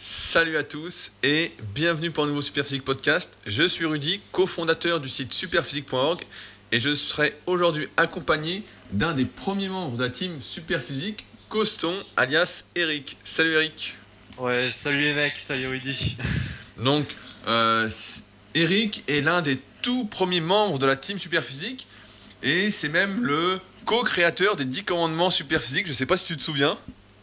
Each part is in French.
Salut à tous et bienvenue pour un nouveau Superphysique podcast. Je suis Rudy, cofondateur du site superphysique.org et je serai aujourd'hui accompagné d'un des premiers membres de la team Superphysique, Coston, alias Eric. Salut Eric. Ouais, salut les mecs, salut Rudy. Donc, euh, Eric est l'un des tout premiers membres de la team Superphysique et c'est même le co-créateur des 10 commandements Superphysique. Je sais pas si tu te souviens.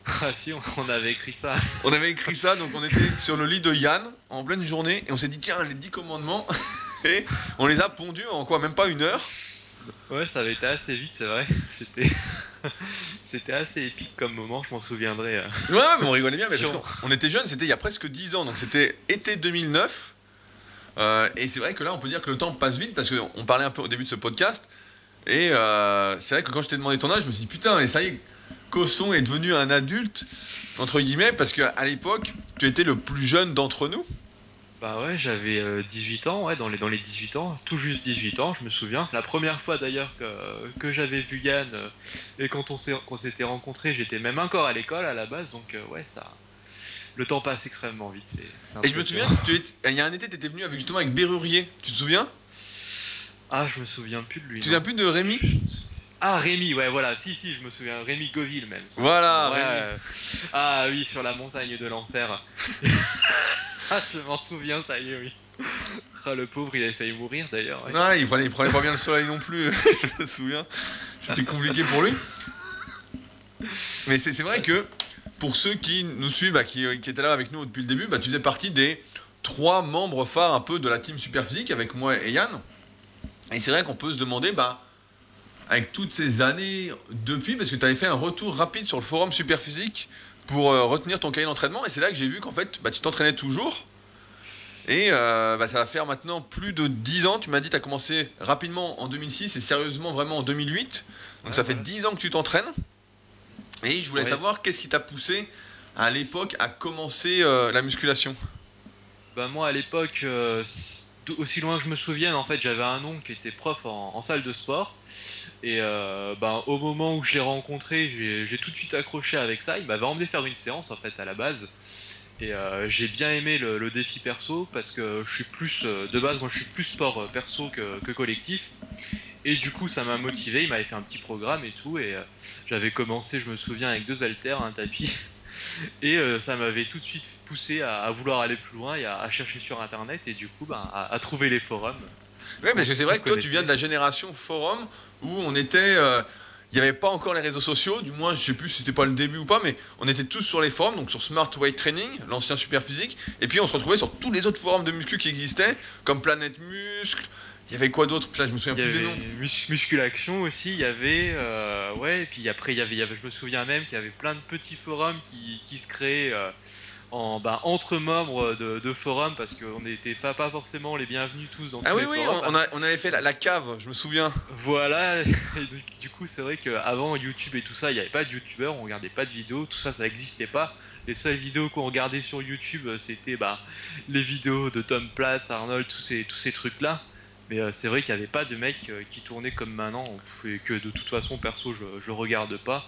Ah si, on avait écrit ça. On avait écrit ça, donc on était sur le lit de Yann en pleine journée et on s'est dit tiens les 10 commandements et on les a pondus en quoi même pas une heure? Ouais, ça avait été assez vite, c'est vrai. C'était c'était assez épique comme moment, je m'en souviendrai. Euh. Ouais, mais on rigolait bien, mais parce qu'on était jeunes, c'était il y a presque 10 ans, donc c'était été 2009. Euh, et c'est vrai que là, on peut dire que le temps passe vite parce qu'on parlait un peu au début de ce podcast. Et euh, c'est vrai que quand je t'ai demandé ton âge, je me suis dit putain, et ça y est, Cosson est devenu un adulte, entre guillemets, parce qu'à l'époque, tu étais le plus jeune d'entre nous. Bah ouais, j'avais 18 euh, ans, ouais, dans les, dans les 18 ans, tout juste 18 ans, je me souviens. La première fois d'ailleurs que, que j'avais vu Yann, euh, et quand on s'était rencontrés, j'étais même encore à l'école à la base, donc euh, ouais, ça. Le temps passe extrêmement vite. et je me souviens, il y a un été, tu étais venu avec, justement avec Bérurier, tu te souviens? Ah, je me souviens plus de lui. Tu te souviens plus de Rémi? Ah, Rémi, ouais, voilà, si, si, je me souviens, Rémi Goville même. Voilà, Rémi. ah oui, sur la montagne de l'enfer. ah, je m'en souviens, ça y est, oui. Ah, le pauvre, il avait failli mourir d'ailleurs. Ouais. il, prenait, il prenait pas bien le soleil non plus, je me souviens. C'était compliqué pour lui. Mais c'est vrai que pour ceux qui nous suivent, bah, qui, qui, étaient là avec nous depuis le début, bah, tu faisais partie des trois membres phares un peu de la team Superphysique avec moi et Yann. Et c'est vrai qu'on peut se demander, bah, avec toutes ces années depuis, parce que tu avais fait un retour rapide sur le forum Superphysique pour euh, retenir ton cahier d'entraînement, et c'est là que j'ai vu qu'en fait, bah, tu t'entraînais toujours. Et euh, bah, ça va faire maintenant plus de 10 ans. Tu m'as dit que tu as commencé rapidement en 2006 et sérieusement vraiment en 2008. Donc ça fait 10 ans que tu t'entraînes. Et je voulais savoir qu'est-ce qui t'a poussé à l'époque à commencer euh, la musculation? Bah moi à l'époque, aussi loin que je me souvienne, en fait j'avais un oncle qui était prof en salle de sport. Et euh, ben, au moment où je l'ai rencontré, j'ai tout de suite accroché avec ça. Il m'avait emmené faire une séance en fait à la base. Et euh, j'ai bien aimé le, défi perso parce que je suis plus euh, de base, moi je suis plus sport perso que, collectif. Et du coup, ça m'a motivé. Il m'avait fait un petit programme et tout. Et j'avais commencé, je me souviens, avec deux haltères, un tapis. Et ça m'avait tout de suite poussé à, vouloir aller plus loin et à, chercher sur internet et du coup ben, à trouver les forums. Oui, parce que c'est vrai que toi, tu viens de la génération forum où on était. Euh, il n'y avait pas encore les réseaux sociaux, du moins, je sais plus si c'était pas le début ou pas, mais on était tous sur les forums, donc sur Smart Weight Training, l'ancien Super Physique, et puis on se retrouvait sur tous les autres forums de muscu qui existaient, comme Planète Muscle. Il y avait quoi d'autre? Là, je me souviens plus des noms. Musculation aussi, il y avait. Euh, ouais, et puis après, il y, avait, il y avait, je me souviens même qu'il y avait plein de petits forums qui, qui se créaient. Euh, bah, entre membres de, de forum parce qu'on n'était pas forcément les bienvenus tous dans ah oui, oui, On, on, avait fait la, cave, je me souviens. Voilà, et du, coup c'est vrai qu'avant YouTube et tout ça, il n'y avait pas de youtubeurs, on regardait pas de vidéos, tout ça ça n'existait pas. Les seules vidéos qu'on regardait sur YouTube c'était bah, les vidéos de Tom Platz, Arnold, tous ces, tous ces trucs là. Mais euh, c'est vrai qu'il n'y avait pas de mecs euh, qui tournaient comme maintenant, et que de toute façon perso je, je regarde pas.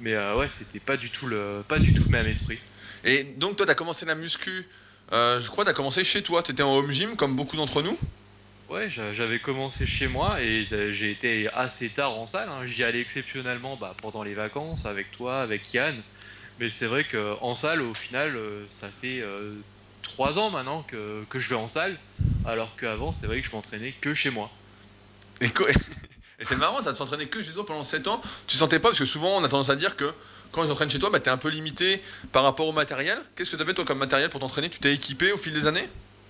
Mais euh, ouais, c'était pas du tout le pas du tout le même esprit. Et donc, toi, tu as commencé la muscu, euh, je crois, tu as commencé chez toi. Tu étais en home gym, comme beaucoup d'entre nous Ouais, j'avais commencé chez moi et euh, j'ai été assez tard en salle. Hein. J'y allais exceptionnellement bah, pendant les vacances avec toi, avec Yann. Mais c'est vrai qu'en salle, au final, euh, ça fait trois 3 ans maintenant que, que, je vais en salle. Alors qu'avant, c'est vrai que je m'entraînais que chez moi. Et, et c'est marrant, ça de s'entraîner que chez toi pendant 7 ans. Tu sentais pas, parce que souvent on a tendance à dire que quand ils entraînent chez toi, bah, tu un peu limité par rapport au matériel. Qu'est-ce que tu avais toi comme matériel pour t'entraîner? Tu t'es équipé au fil des années?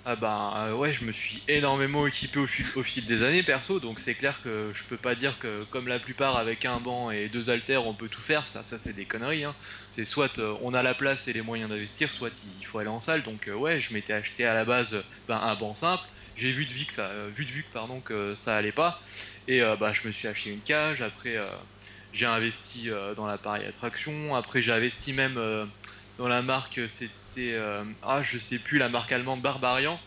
Ah bah ouais, je me suis énormément équipé au fil, des années perso, donc c'est clair que je peux pas dire que comme la plupart avec un banc et deux haltères on peut tout faire, ça, ça c'est des conneries. Hein. C'est soit euh, on a la place et les moyens d'investir, soit il faut aller en salle. Donc euh, ouais, je m'étais acheté à la base ben, un banc simple. J'ai vu de vue que ça, vu de vue pardon que ça allait pas, et bah je me suis acheté une cage. Après j'ai investi dans l'appareil à traction. Après j'ai investi même dans la marque, c'était. Euh, ah, je sais plus, la marque allemande Barbarian.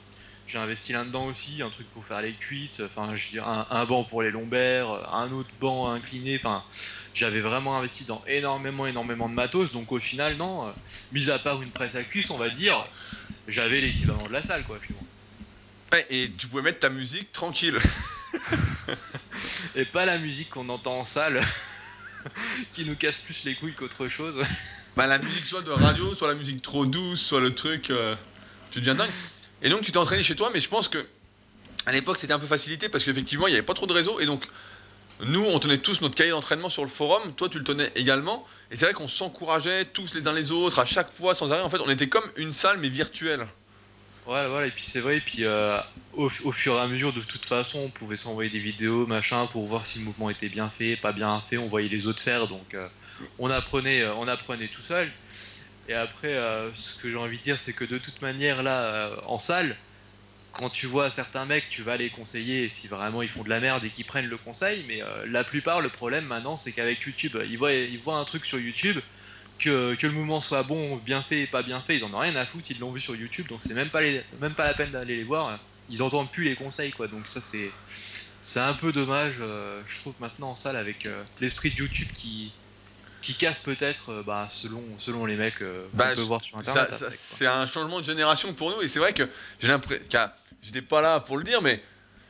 j'ai investi là-dedans aussi, un truc pour faire les cuisses, enfin, un, un banc pour les lombaires, un autre banc incliné, enfin, j'avais vraiment investi dans énormément, énormément de matos, donc au final, non, euh, mis à part une presse à cuisse, on va dire, j'avais l'équivalent de la salle, quoi, moi. Ouais, et tu pouvais mettre ta musique tranquille. et pas la musique qu'on entend en salle, qui nous casse plus les couilles qu'autre chose. bah, la musique soit de radio, soit la musique trop douce, soit le truc. Euh, tu deviens dingue. Et donc tu t'es entraîné chez toi, mais je pense que à l'époque c'était un peu facilité parce qu'effectivement il n'y avait pas trop de réseau et donc nous on tenait tous notre cahier d'entraînement sur le forum, toi tu le tenais également et c'est vrai qu'on s'encourageait tous les uns les autres à chaque fois sans arrêt. En fait on était comme une salle mais virtuelle. Voilà, voilà, et puis c'est vrai, et puis euh, au, fur et à mesure, de toute façon, on pouvait s'envoyer des vidéos, machin, pour voir si le mouvement était bien fait, pas bien fait, on voyait les autres faire, donc euh, on, apprenait, euh, on apprenait tout seul. Et après, ce que j'ai envie de dire, c'est que de toute manière, là, en salle, quand tu vois certains mecs, tu vas les conseiller si vraiment ils font de la merde et qu'ils prennent le conseil. Mais la plupart, le problème maintenant, c'est qu'avec YouTube, ils voient un truc sur YouTube, que, que, le mouvement soit bon, bien fait et pas bien fait, ils en ont rien à foutre, ils l'ont vu sur YouTube, donc c'est même pas même pas la peine d'aller les voir. Ils entendent plus les conseils, quoi. Donc ça, c'est, c'est un peu dommage, je trouve maintenant en salle avec l'esprit de YouTube qui, qui casse peut-être euh, bah, selon, selon les mecs euh, qu'on bah, peut voir sur internet. c'est un changement de génération pour nous et c'est vrai que j'ai l'impression, j'étais pas là pour le dire, mais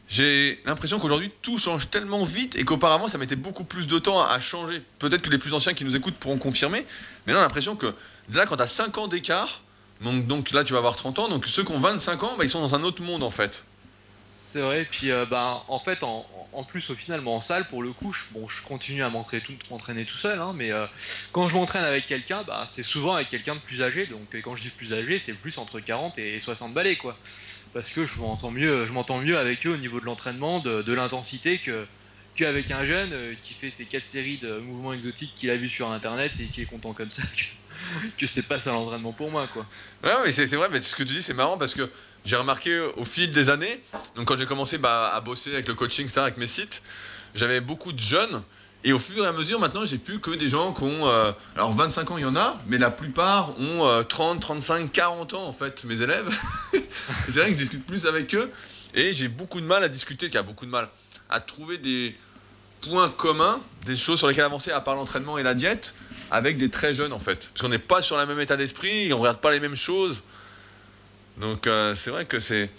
j'ai l'impression qu'aujourd'hui tout change tellement vite et qu'auparavant ça mettait beaucoup plus de temps à, changer. Peut-être que les plus anciens qui nous écoutent pourront confirmer, mais là l'impression que là quand tu as 5 ans d'écart, donc, donc, là tu vas avoir 30 ans, donc ceux qui ont 25 ans, bah, ils sont dans un autre monde en fait. C'est vrai, puis euh, bah, en fait, en, plus, au final, en salle, pour le coup, je, continue à m'entraîner tout, tout, seul, hein, mais euh, quand je m'entraîne avec quelqu'un, bah, c'est souvent avec quelqu'un de plus âgé, donc quand je dis plus âgé, c'est plus entre 40 et 60 balais, quoi. Parce que je m'entends mieux, avec eux au niveau de l'entraînement, de, l'intensité que qu'avec un jeune euh, qui fait ses quatre séries de mouvements exotiques qu'il a vu sur internet et qui est content comme ça que c'est pas ça l'entraînement pour moi quoi. Ouais, c'est vrai, mais ce que tu dis c'est marrant parce que j'ai remarqué au fil des années, donc quand j'ai commencé bah, à bosser avec le coaching, avec mes sites, j'avais beaucoup de jeunes. Et au fur et à mesure, maintenant, j'ai plus que des gens qui ont. Euh, alors, 25 ans, il y en a, mais la plupart ont 30, 35, 40 ans, en fait, mes élèves. c'est vrai que je discute plus avec eux. Et j'ai beaucoup de mal à discuter, a beaucoup de mal à trouver des points communs, des choses sur lesquelles avancer, à part l'entraînement et la diète avec des très jeunes en fait. Parce qu'on n'est pas sur le même état d'esprit, on ne regarde pas les mêmes choses. Donc euh, c'est vrai que c'est,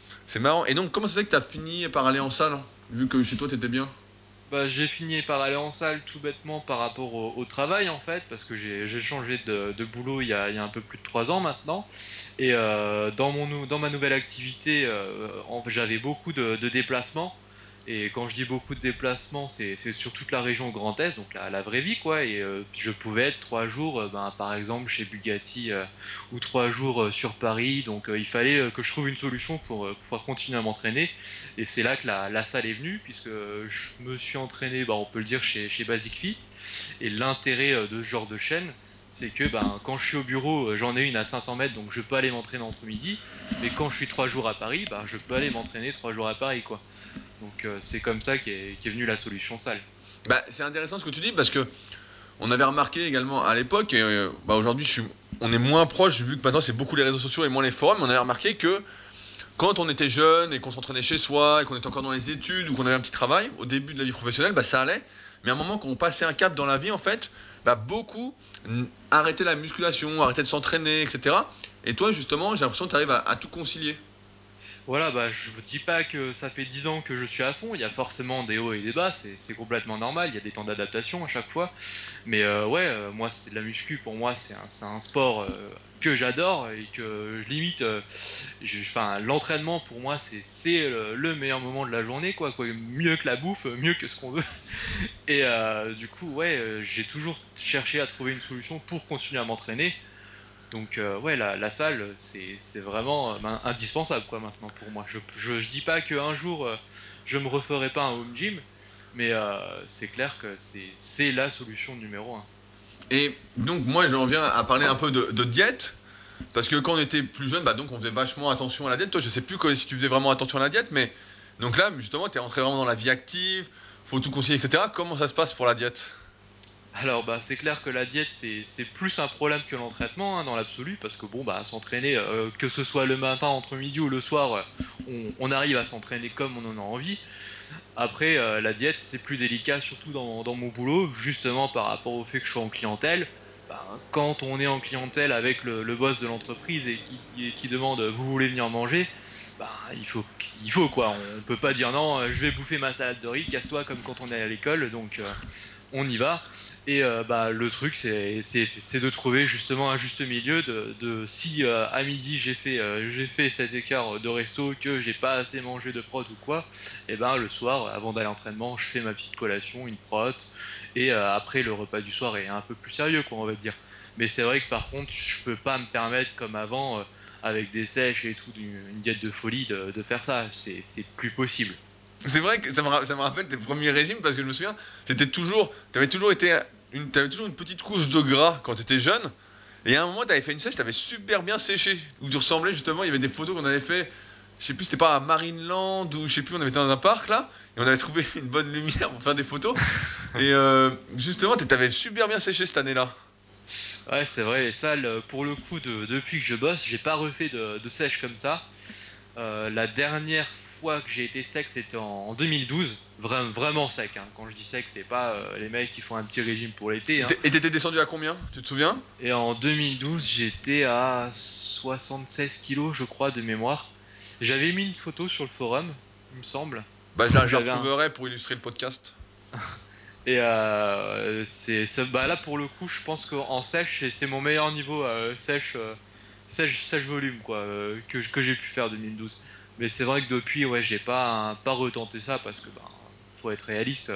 marrant. Et donc comment ça fait que tu as fini par aller en salle, vu que chez toi tu étais bien? Bah, j'ai fini par aller en salle tout bêtement par rapport au, travail en fait, parce que j'ai, changé de, boulot il y, a, un peu plus de 3 ans maintenant. Et euh, dans, mon, dans ma nouvelle activité, euh, j'avais beaucoup de déplacements. Et quand je dis beaucoup de déplacements, c'est sur toute la région Grand Est, donc la, vraie vie, quoi. Et euh, je pouvais être trois jours, euh, ben, par exemple, chez Bugatti euh, ou trois jours sur Paris. Donc il fallait que je trouve une solution pour pouvoir continuer à m'entraîner. Et c'est là que la, salle est venue, puisque je me suis entraîné, ben, on peut le dire, chez, Basic Fit. Et l'intérêt de ce genre de chaîne, c'est que ben, quand je suis au bureau, j'en ai une à 500 mètres, donc je peux aller m'entraîner entre midi. Mais quand je suis trois jours à Paris, je peux aller m'entraîner trois jours à Paris, quoi. Donc euh, c'est comme ça qu'est est venue la solution salle. Bah, c'est intéressant ce que tu dis parce que on avait remarqué également à l'époque, et euh, bah, aujourd'hui on est moins proche vu que maintenant c'est beaucoup les réseaux sociaux et moins les forums, on avait remarqué que quand on était jeune et qu'on s'entraînait chez soi et qu'on était encore dans les études ou qu'on avait un petit travail, au début de la vie professionnelle, bah, ça allait. Mais à un moment, quand on passait un cap dans la vie, en fait, bah, beaucoup arrêtaient la musculation, arrêtaient de s'entraîner, etc. Et toi, justement, j'ai l'impression que tu arrives à tout concilier. Voilà, bah, je vous dis pas que ça fait 10 ans que je suis à fond, il y a forcément des hauts et des bas, c'est complètement normal, il y a des temps d'adaptation à chaque fois. Mais euh, ouais, euh, moi, c'est de la muscu, pour moi, c'est un, sport euh, que j'adore et que je limite. Enfin, l'entraînement, pour moi, c'est le, meilleur moment de la journée, quoi, quoi. Mieux que la bouffe, mieux que ce qu'on veut. Et du coup, ouais, j'ai toujours cherché à trouver une solution pour continuer à m'entraîner. Donc euh, ouais, la, salle, c'est vraiment euh, indispensable quoi maintenant pour moi. Je, je, dis pas qu'un jour euh, je me referai pas un home gym, mais c'est clair que c'est la solution numéro un. Et donc moi j'en viens à parler un peu de, diète, parce que quand on était plus jeune, bah donc on faisait vachement attention à la diète. Toi je sais plus si tu faisais vraiment attention à la diète, mais donc là justement tu es rentré vraiment dans la vie active, faut tout conseiller, etc. Comment ça se passe pour la diète? Alors bah c'est clair que la diète c'est plus un problème que l'entraînement hein, dans l'absolu parce que bon bah s'entraîner euh, que ce soit le matin entre midi ou le soir on, arrive à s'entraîner comme on en a envie. Après, euh, la diète, c'est plus délicat, surtout dans, mon boulot, justement par rapport au fait que je suis en clientèle. Ben, quand on est en clientèle avec le, boss de l'entreprise et qui, qui, demande vous voulez venir manger, ben, il faut, il faut quoi. On peut pas dire non, je vais bouffer ma salade de riz, casse-toi comme quand on est à l'école. Donc, euh, on y va. Et euh, bah, le truc, c'est, de trouver justement un juste milieu. De, si euh, à midi j'ai fait, euh, fait cet écart de resto, que j'ai pas assez mangé de prot ou quoi, et ben le soir, avant d'aller à l'entraînement, je fais ma petite collation, une prot, et après le repas du soir est un peu plus sérieux, quoi, on va dire. Mais c'est vrai que par contre, je peux pas me permettre comme avant, avec des sèches et tout, une, diète de folie, de, de faire ça. C'est plus possible. C'est vrai que ça me, ça me, rappelle tes premiers régimes parce que je me souviens, c'était toujours, t'avais toujours été, une, t'avais toujours une petite couche de gras quand t'étais jeune. Et à un moment, t'avais fait une sèche, t'avais super bien séché. Où tu ressemblais justement, il y avait des photos qu'on avait fait. Je sais plus, c'était pas à Marineland ou je sais plus, on avait été dans un parc là. Et on avait trouvé une bonne lumière pour faire des photos. et euh, justement, t'avais super bien séché cette année-là. Ouais, c'est vrai. Et ça, pour le coup, de, depuis que je bosse, j'ai pas refait de, de sèche comme ça. Euh, la dernière fois que j'ai été sec, c'était en, 2012. Vraiment, vraiment sec. Hein. Quand je dis sec, c'est pas euh, les mecs qui font un petit régime pour l'été. Hein. Et t'étais descendu à combien? Tu te souviens? Et en 2012, j'étais à 76 kilos, je crois, de mémoire. J'avais mis une photo sur le forum, il me semble. Bah, je la, retrouverai pour illustrer le podcast. Et euh, c'est bah là pour le coup, je pense qu'en sèche, c'est mon meilleur niveau euh, sèche, euh, sèche, sèche volume quoi que, que j'ai pu faire 2012. Mais c'est vrai que depuis, ouais, j'ai pas, pas retenté ça parce que, ben, faut être réaliste.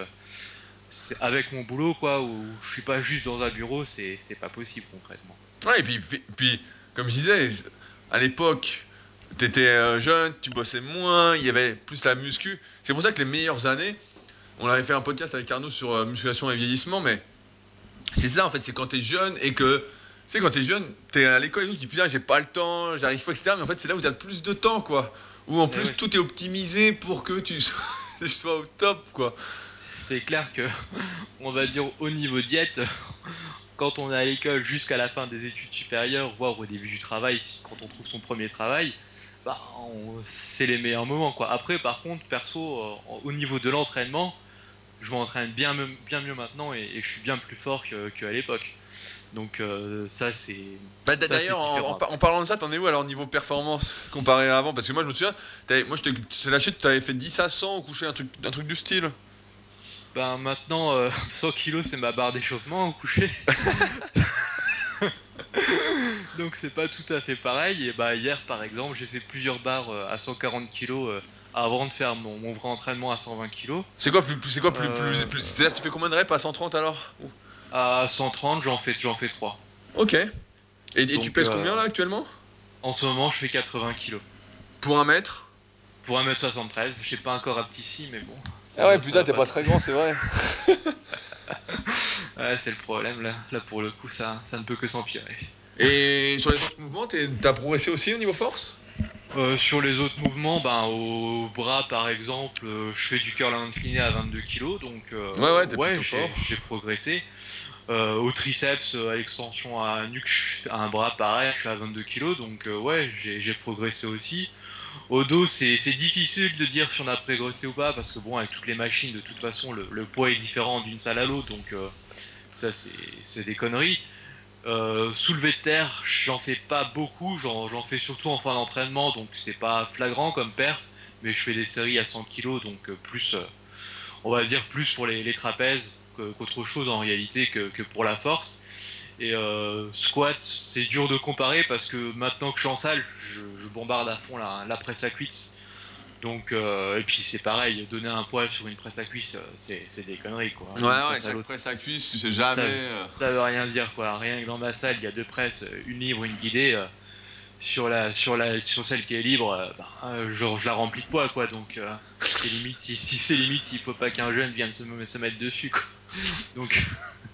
Avec mon boulot, quoi, où je suis pas juste dans un bureau, c'est pas possible concrètement. Ouais, et puis, puis comme je disais, à l'époque, t'étais jeune, tu bossais moins, il y avait plus la muscu. C'est pour ça que les meilleures années, on avait fait un podcast avec Arnaud sur euh, musculation et vieillissement, mais c'est ça en fait, c'est quand t'es jeune et que, tu sais, quand t'es jeune, t'es à l'école et tu dis putain, j'ai pas le temps, j'arrive pas, etc. Mais en fait, c'est là où t'as le plus de temps, quoi. Où en eh plus tout est optimisé pour que tu sois, au top quoi. C'est clair que on va dire au niveau diète, quand on est à l'école jusqu'à la fin des études supérieures, voire au début du travail, quand on trouve son premier travail, bah, c'est les meilleurs moments quoi. Après par contre perso euh, au niveau de l'entraînement, je m'entraîne bien, bien mieux maintenant et, je suis bien plus fort qu'à l'époque. Donc euh, ça c'est. Bah, D'ailleurs, en, parlant de ça, t'en es où alors niveau performance comparé à avant? Parce que moi je me souviens, moi je t'ai lâché, tu avais fait 10 à 100 au coucher, un truc, un truc du style. Ben maintenant, 100 euh, kilos c'est ma barre d'échauffement au coucher. Donc c'est pas tout à fait pareil. Et bah hier par exemple, j'ai fait plusieurs barres euh, à 140 kilos avant de faire mon, vrai entraînement à 120 kilos. C'est quoi plus, c'est quoi plus, plus, C'est-à-dire tu fais combien de reps à 130 alors? À 130, j'en fais, j'en fais 3. Ok. Et, tu pèses combien euh, là actuellement? En ce moment, je fais 80 kilos. Pour un mètre? Pour un mètre 73. J'ai pas encore si, mais bon. Ah ouais, putain, t'es pas très grand, c'est vrai. ouais, c'est le problème là. Là, pour le coup, ça, ça ne peut que s'empirer. Et sur les autres mouvements, t'as progressé aussi au niveau force? Euh, sur les autres mouvements, ben, au bras par exemple, euh, je fais du curl incliné à 22 kg, donc ouais, ouais, j'ai progressé. Euh, au triceps, à l'extension à nuque, à un bras pareil, je suis à 22 kg, donc ouais, j'ai progressé aussi. Au dos, c'est difficile de dire si on a progressé ou pas, parce que bon, avec toutes les machines, de toute façon, le, poids est différent d'une salle à l'autre, donc ça c'est des conneries. Euh, soulever de terre, j'en fais pas beaucoup, j'en fais surtout en fin d'entraînement, donc c'est pas flagrant comme perf, mais je fais des séries à 100 kg, donc euh, plus, euh, on va dire plus pour les, trapèzes qu'autre chose en réalité que, pour la force. Et squat, c'est dur de comparer parce que maintenant que je suis en salle, je, bombarde à fond la, la presse à cuisse donc, euh, et puis c'est pareil, donner un poids sur une presse à cuisse, euh, c'est des conneries quoi. Ouais, ouais, chaque presse à cuisse, tu sais jamais. Euh. Ça, veut rien dire quoi. Rien que dans ma salle, il y a deux presses, une libre, une guidée. Sur la, sur la, sur celle qui est libre, bah, je, la remplis de poids quoi. Donc, c'est limite si, si c'est limite s'il faut pas qu'un jeune vienne se, se mettre dessus quoi. Donc.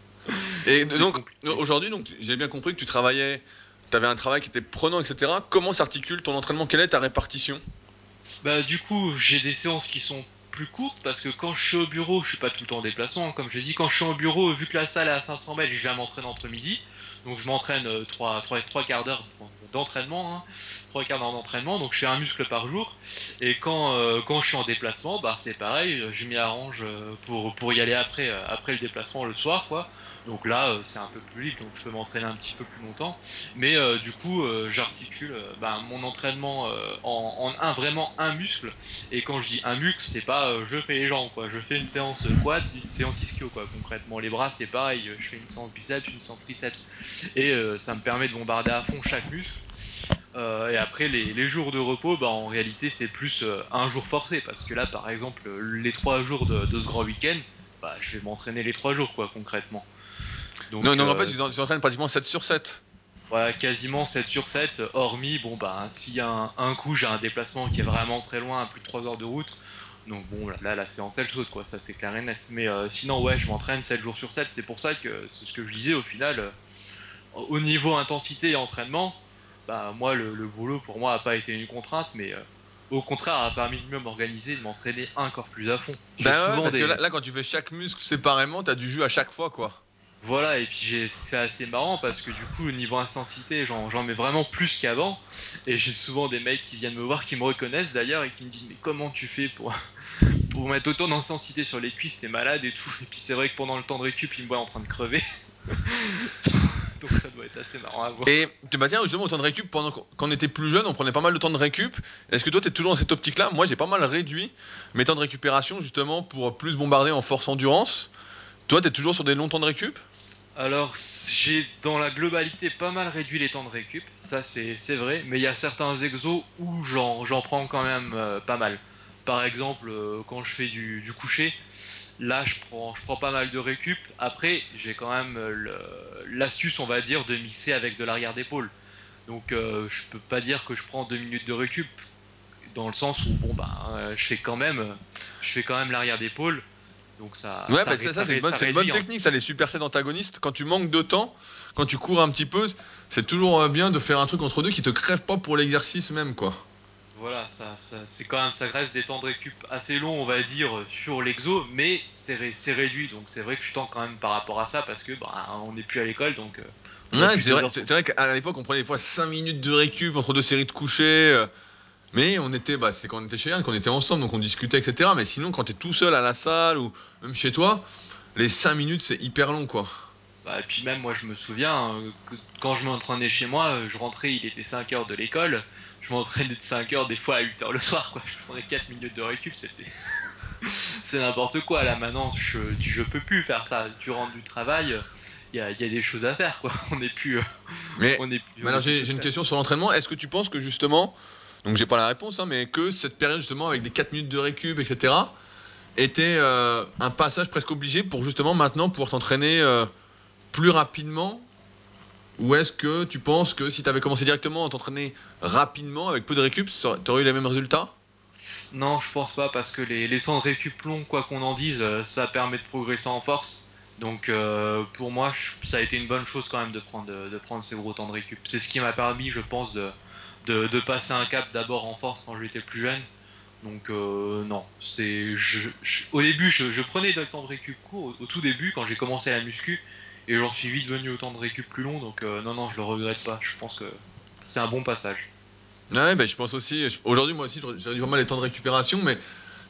et donc aujourd'hui, donc j'ai bien compris que tu travaillais, tu avais un travail qui était prenant, etc. Comment s'articule ton entraînement? Quelle est ta répartition? Bah du coup j'ai des séances qui sont plus courtes parce que quand je suis au bureau, je suis pas tout le temps en déplacement. Comme je dis, quand je suis au bureau, vu que la salle est à 500 mètres, je viens m'entraîner entre midi. Donc je m'entraîne 3, 3, 3 quarts d'heure, d'entraînement, hein, trois quarts d'heure d'entraînement, donc je fais un muscle par jour. Et quand, euh, quand je suis en déplacement, bah c'est pareil, je m'y arrange euh, pour, pour y aller après, euh, après le déplacement le soir, quoi. Donc là, euh, c'est un peu plus libre, donc je peux m'entraîner un petit peu plus longtemps. Mais euh, du coup, euh, j'articule bah, mon entraînement en, un vraiment un muscle. Et quand je dis un muscle, c'est pas je fais les jambes, quoi. Je fais une séance quad, une séance ischio, quoi. Concrètement, les bras, c'est pareil. Je fais une séance biceps, une séance triceps. Et ça me permet de bombarder à fond chaque muscle. Et après les, jours de repos, bah en réalité c'est plus un jour forcé parce que là par exemple les trois jours de, de ce grand week-end, bah je vais m'entraîner les trois jours quoi concrètement. Donc, non, non, en euh, fait, tu t'entraînes pratiquement 7 sur 7. voilà, quasiment 7 sur 7, hormis, bon, bah, s'il y a un, un coup, j'ai un déplacement qui est vraiment très loin, à plus de 3 heures de route. Donc bon, là, là la séance, elle saute, quoi, ça c'est clair et net. Mais euh, sinon, ouais, je m'entraîne 7 jours sur 7, c'est pour ça que, c'est ce que je disais, au final, euh, au niveau intensité et entraînement, bah, moi, le, le boulot, pour moi, a pas été une contrainte, mais euh, au contraire, a permis de mieux m'organiser, de m'entraîner encore plus à fond. Bah ouais, parce des... que là, là, quand tu fais chaque muscle séparément, t'as du jus à chaque fois, quoi. Voilà, et puis c'est assez marrant parce que du coup, au niveau intensité, j'en mets vraiment plus qu'avant. Et j'ai souvent des mecs qui viennent me voir, qui me reconnaissent d'ailleurs, et qui me disent Mais comment tu fais pour, mettre autant d'intensité sur les cuisses? T'es malade et tout. Et puis c'est vrai que pendant le temps de récup, ils me voient en train de crever. Donc ça doit être assez marrant à voir. Et bah tiens, justement, au temps de récup, pendant qu'on quand on était plus jeune, on prenait pas mal de temps de récup. Est-ce que toi, t'es toujours dans cette optique-là? Moi, j'ai pas mal réduit mes temps de récupération, justement, pour plus bombarder en force endurance. Toi, t'es toujours sur des longs temps de récup? Alors, j'ai dans la globalité pas mal réduit les temps de récup, ça c'est vrai, mais il y a certains exos où j'en prends quand même euh, pas mal. Par exemple, euh, quand je fais du, coucher, là je prends, pas mal de récup. Après, j'ai quand même euh, l'astuce, on va dire, de mixer avec de l'arrière d'épaule. Donc, euh, je peux pas dire que je prends deux minutes de récup, dans le sens où, bon, bah, je fais quand même, je fais quand même l'arrière d'épaule. Donc ça, Ouais, ça, bah ça, ça, c'est une bonne, ça c'est une bonne hein. technique, ça, les supersets antagonistes. Quand tu manques de temps, quand tu cours un petit peu, c'est toujours euh, bien de faire un truc entre deux qui te crève pas pour l'exercice même, quoi. Voilà, ça, ça c'est quand même, ça reste des temps de récup assez longs, on va dire, sur l'exo, mais c'est ré- c'est réduit, donc c'est vrai que je tends quand même par rapport à ça, parce que bah, on n'est plus à l'école, donc. euh, Ouais, c'est vrai, vrai qu'à l'époque, on prenait des fois 5 minutes de récup entre deux séries de coucher. Mais on était, bah, c'est quand on était chez Yann, qu'on était ensemble, donc on discutait, etc. Mais sinon, quand t'es tout seul à la salle ou même chez toi, les 5 minutes, c'est hyper long, quoi. Bah, et puis même, moi, je me souviens euh, que quand je m'entraînais chez moi, euh, je rentrais, il était 5 heures de l'école, je m'entraînais de 5 heures, des fois à 8 heures le soir, quoi. Je prenais 4 minutes de récup, c'était. c'est n'importe quoi, là, maintenant, je, je peux plus faire ça. Tu rentres du travail, il y a, il y a des choses à faire, quoi. On n'est plus. euh, Mais on est plus. est plus j'ai une question sur l'entraînement. Est-ce que tu penses que justement, donc j'ai pas la réponse, hein, mais que cette période justement avec des 4 minutes de récup, etc., était euh, un passage presque obligé pour justement maintenant pouvoir t'entraîner euh, plus rapidement Ou est-ce que tu penses que si tu avais commencé directement à t'entraîner rapidement avec peu de récup, tu aurais eu les mêmes résultats? Non, je pense pas parce que les, temps de récup longs, quoi qu'on en dise, euh, ça permet de progresser en force. Donc pour moi, ça a été une bonne chose quand même de prendre ces gros temps de récup. C'est ce qui m'a permis, je pense, de, de, de passer un cap d'abord en force quand j'étais plus jeune. Donc euh, non, c'est au début je, prenais des temps de récup court au, tout début quand j'ai commencé la muscu et j'en suis vite venu au temps de récup plus long. Donc euh, non non, je le regrette pas. Je pense que c'est un bon passage. Ouais, ben je pense aussi. Aujourd'hui, moi aussi, j'ai pas mal les temps de récupération, mais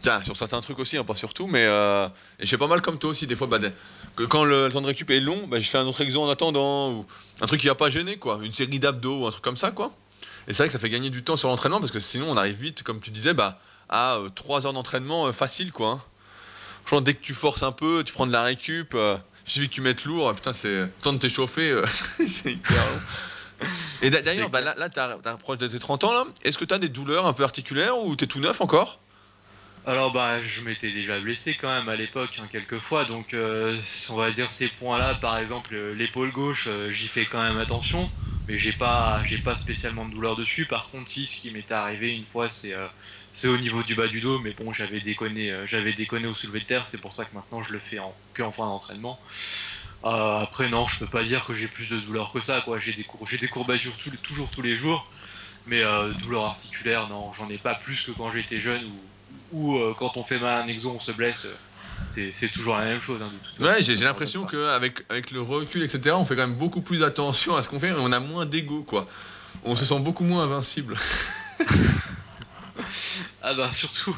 tiens, sur certains trucs aussi, hein, pas sur tout, mais euh, et je fais pas mal comme toi aussi, des fois, bah, que quand le, le temps de récup est long, bah, je fais un autre exo en attendant, ou un truc qui va pas gêner, quoi, une série d'abdos ou un truc comme ça, quoi. Et c'est vrai que ça fait gagner du temps sur l'entraînement, parce que sinon, on arrive vite, comme tu disais, bah, à 3 heures d'entraînement euh, facile, quoi. hein. Dès que tu forces un peu, tu prends de la récup, euh, il suffit que tu mettes lourd, putain, c'est temps de t'échauffer, euh, c'est hyper. Et d'a- d'ailleurs, bah, là, là t'approches de tes 30 ans, là. Est-ce que t'as des douleurs un peu articulaires ou t'es tout neuf encore? Alors bah je m'étais déjà blessé quand même à l'époque hein, quelques fois donc euh, on va dire ces points-là par exemple euh, l'épaule gauche euh, j'y fais quand même attention mais j'ai pas j'ai pas spécialement de douleur dessus. Par contre si ce qui m'était arrivé une fois c'est euh, c'est au niveau du bas du dos. Mais bon j'avais déconné euh, j'avais déconné au soulevé de terre. C'est pour ça que maintenant je le fais en que en fin d'entraînement. Euh, après non je peux pas dire que j'ai plus de douleur que ça quoi. J'ai des j'ai courbatures toujours tous les jours. Mais douleur articulaire, non, j'en ai pas plus que quand j'étais jeune ou, quand on fait mal un exo, on se blesse. C'est, toujours la même chose, hein, de toute. Ouais, j'ai l'impression qu'avec avec le recul, etc., on fait quand même beaucoup plus attention à ce qu'on fait on a moins d'ego, quoi. on se sent beaucoup moins invincible. Ah bah surtout,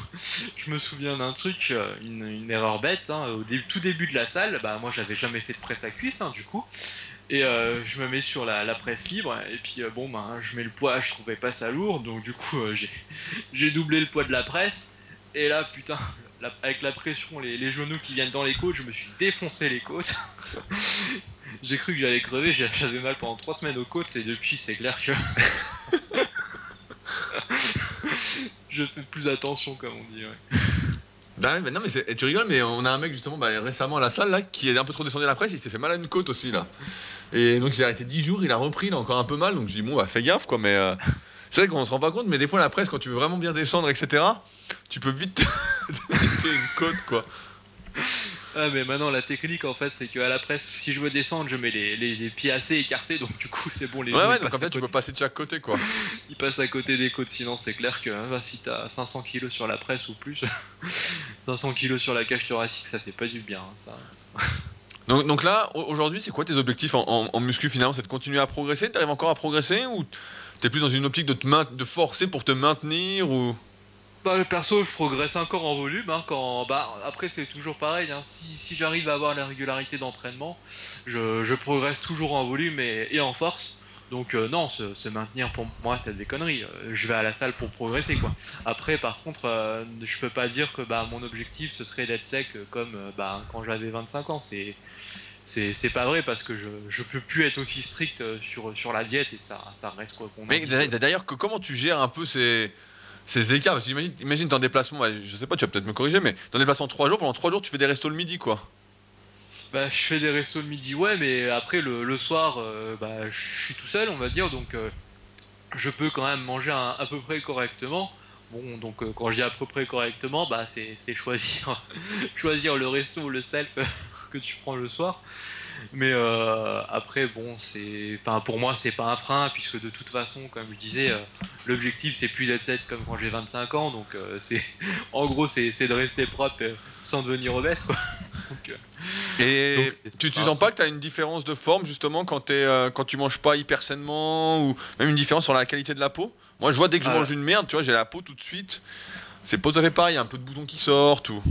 je me souviens d'un truc, euh, une, une erreur bête, hein, au dé- tout début de la salle, bah moi j'avais jamais fait de presse à cuisse hein, du coup, et euh, je me mets sur la, la presse libre, et puis euh, bon bah je mets le poids, je trouvais pas ça lourd, donc du coup euh, j'ai j'ai doublé le poids de la presse, et là putain, avec la pression, les, genoux qui viennent dans les côtes, je me suis défoncé les côtes. J'ai cru que j'allais crever, j'avais mal pendant trois semaines aux côtes, et depuis c'est clair que je fais plus attention comme on dit. Ouais. Bah, mais non, mais tu rigoles, mais on a un mec justement bah, récemment à la salle là qui est un peu trop descendu à la presse, il s'est fait mal à une côte aussi là. Et donc il a arrêté 10 jours, il a repris, il a encore un peu mal, donc je dis bon bah fais gaffe quoi, mais euh, c'est vrai qu'on se rend pas compte, mais des fois la presse quand tu veux vraiment bien descendre, etc., tu peux vite te une côte quoi. Ah mais maintenant la technique en fait c'est que à la presse si je veux descendre je mets les, les, les pieds assez écartés donc du coup c'est bon les Ouais, ouais, donc à ça tu peux passer de chaque côté quoi. ils passent à côté des côtes sinon c'est clair que hein, bah, si t'as 500 kilos sur la presse ou plus 500 kilos sur la cage thoracique ça fait pas du bien hein, ça. Donc, donc là, au- aujourd'hui, c'est quoi tes objectifs en, en- en muscu finalement? C'est de continuer à progresser? T'arrives encore à progresser ou t'es plus dans une optique de te main- de forcer pour te maintenir ou? Bah perso je progresse encore en volume hein, quand bah après c'est toujours pareil hein, si, j'arrive à avoir la régularité d'entraînement je, progresse toujours en volume et, en force. Donc euh, non se, maintenir pour moi c'est des conneries. Euh, je vais à la salle pour progresser quoi. Après par contre euh, je peux pas dire que bah mon objectif ce serait d'être sec comme bah quand j'avais 25 ans. C'est c'est c'est pas vrai parce que je je peux plus être aussi strict euh, sur sur la diète et ça ça reste quoi qu'on Mais d'ailleurs, comment tu gères un peu ces, ces écarts? Parce que imagine, imagine t'es en déplacement, je sais pas, tu vas peut-être me corriger, mais t'es en déplacement 3 jours, pendant 3 jours tu fais des restos le midi quoi. Bah, je fais des restos le midi, ouais, mais après le, le soir, euh, bah, je suis tout seul, on va dire, donc euh, je peux quand même manger un- à peu près correctement. Bon, donc euh, quand je dis à peu près correctement, bah c'est c'est choisir choisir le resto ou le self que tu prends le soir. Mais euh, après, bon, c'est, enfin pour moi c'est pas un frein puisque de toute façon, comme je disais, euh, l'objectif c'est plus d'être comme quand j'ai 25 ans, donc euh, c'est en gros c'est de rester propre sans devenir obèse quoi. Donc, Et Donc, tu, tu sens pas que t'as une différence de forme justement quand, t'es, euh, quand tu manges pas hyper sainement ou même une différence sur la qualité de la peau? Moi je vois dès que je Ah, mange une merde, tu vois, j'ai la peau tout de suite. C'est pas tout à fait pareil, il y a un peu de boutons qui sortent ou.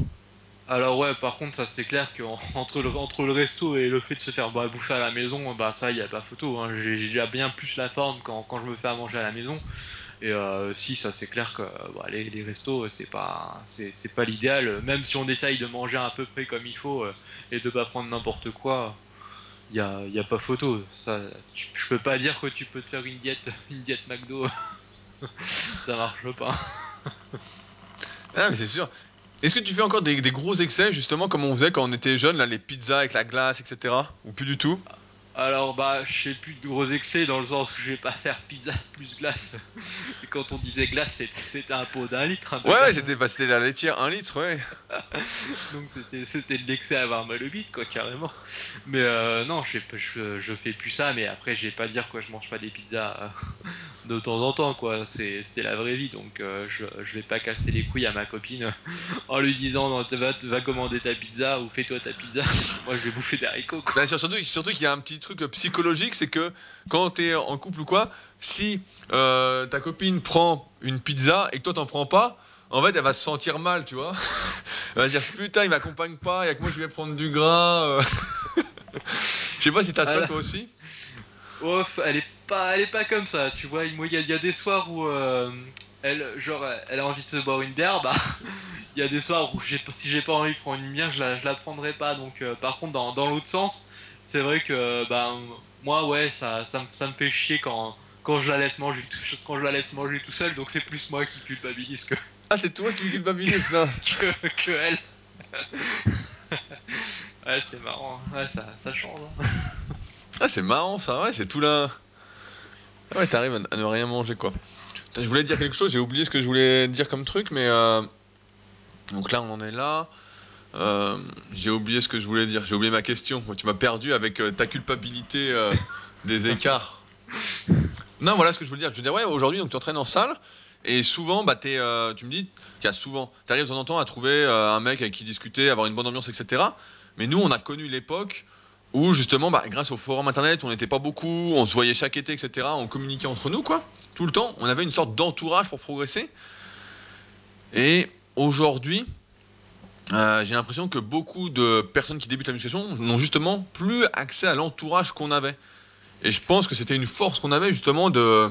Alors ouais, par contre, ça c'est clair que en- entre le, entre le resto et le fait de se faire bah, bouffer à la maison, bah ça y a pas photo. Hein. J'ai déjà bien plus la forme quand, quand je me fais à manger à la maison. Et euh, si ça c'est clair que bah, les, restos c'est pas c'est pas l'idéal. Même si on essaye de manger à peu près comme il faut euh, et de pas prendre n'importe quoi, y a pas photo. Je peux pas dire que tu peux te faire une diète une diète McDo. ça marche pas. Ah mais c'est sûr. Est-ce que tu fais encore des, gros excès justement comme on faisait quand on était jeune, là, les pizzas avec la glace, etc. Ou plus du tout? Alors bah je fais plus de gros excès dans le sens que je vais pas faire pizza plus glace. Et quand on disait glace c'était un pot d'un litre. hein, Ouais, c'était bah, c'était la laitière 1 litre, ouais. Donc c'était c'était de l'excès à avoir mal au bide quoi carrément. Mais euh, non je je, je fais plus ça mais après je vais pas dire quoi je mange pas des pizzas euh, de temps en temps quoi c'est la vraie vie donc euh, je je vais pas casser les couilles à ma copine en lui disant non, va va commander ta pizza ou fais-toi ta pizza moi je vais bouffer des haricots quoi. Bah, sur- surtout surtout qu'il y a un petit truc psychologique, c'est que quand t'es en couple ou quoi, si euh, ta copine prend une pizza et que toi t'en prends pas, en fait elle va se sentir mal, tu vois. Elle va se dire putain, il m'accompagne pas, il y a que moi je vais prendre du gras. euh. Je sais pas si t'as ça toi aussi. Ouf, elle est pas, elle est pas comme ça, tu vois. Il y, a- il y a des soirs où euh, elle, genre, elle a envie de se boire une bière, bah, il y a des soirs où si j'ai pas envie de prendre une bière, je la, je la prendrai pas. Donc, euh, par contre, dans, dans l'autre sens, c'est vrai que, bah, moi, ouais, ça, ça, me- ça me fait chier quand, quand je la laisse manger, tout- quand je la laisse manger tout seul. Donc, c'est plus moi qui culpabilise que, Ah, c'est toi qui culpabilise ça. que, que elle. ouais, c'est marrant. Ouais, ça, ça change. hein. Ah, c'est marrant ça, ouais, c'est tout là. Ah ouais, t'arrives à, ne rien manger quoi. Je voulais dire quelque chose, j'ai oublié ce que je voulais dire comme truc, mais. euh, Donc là, on en est là. Euh, j'ai oublié ce que je voulais dire, j'ai oublié ma question. Tu m'as perdu avec euh, ta culpabilité euh, des écarts. Non, voilà ce que je voulais dire. Je veux dire, ouais, aujourd'hui, donc tu entraînes en salle. Et souvent, bah, tu me dis qu'il y a souvent, tu arrives de temps en temps à trouver un mec avec qui discuter, avoir une bonne ambiance, etc. Mais nous, on a connu l'époque où justement, bah, grâce au forum internet, on n'était pas beaucoup, on se voyait chaque été, etc. On communiquait entre nous, quoi, tout le temps. On avait une sorte d'entourage pour progresser. Et aujourd'hui, euh, j'ai l'impression que beaucoup de personnes qui débutent la musculation n'ont justement plus accès à l'entourage qu'on avait. Et je pense que c'était une force qu'on avait justement de,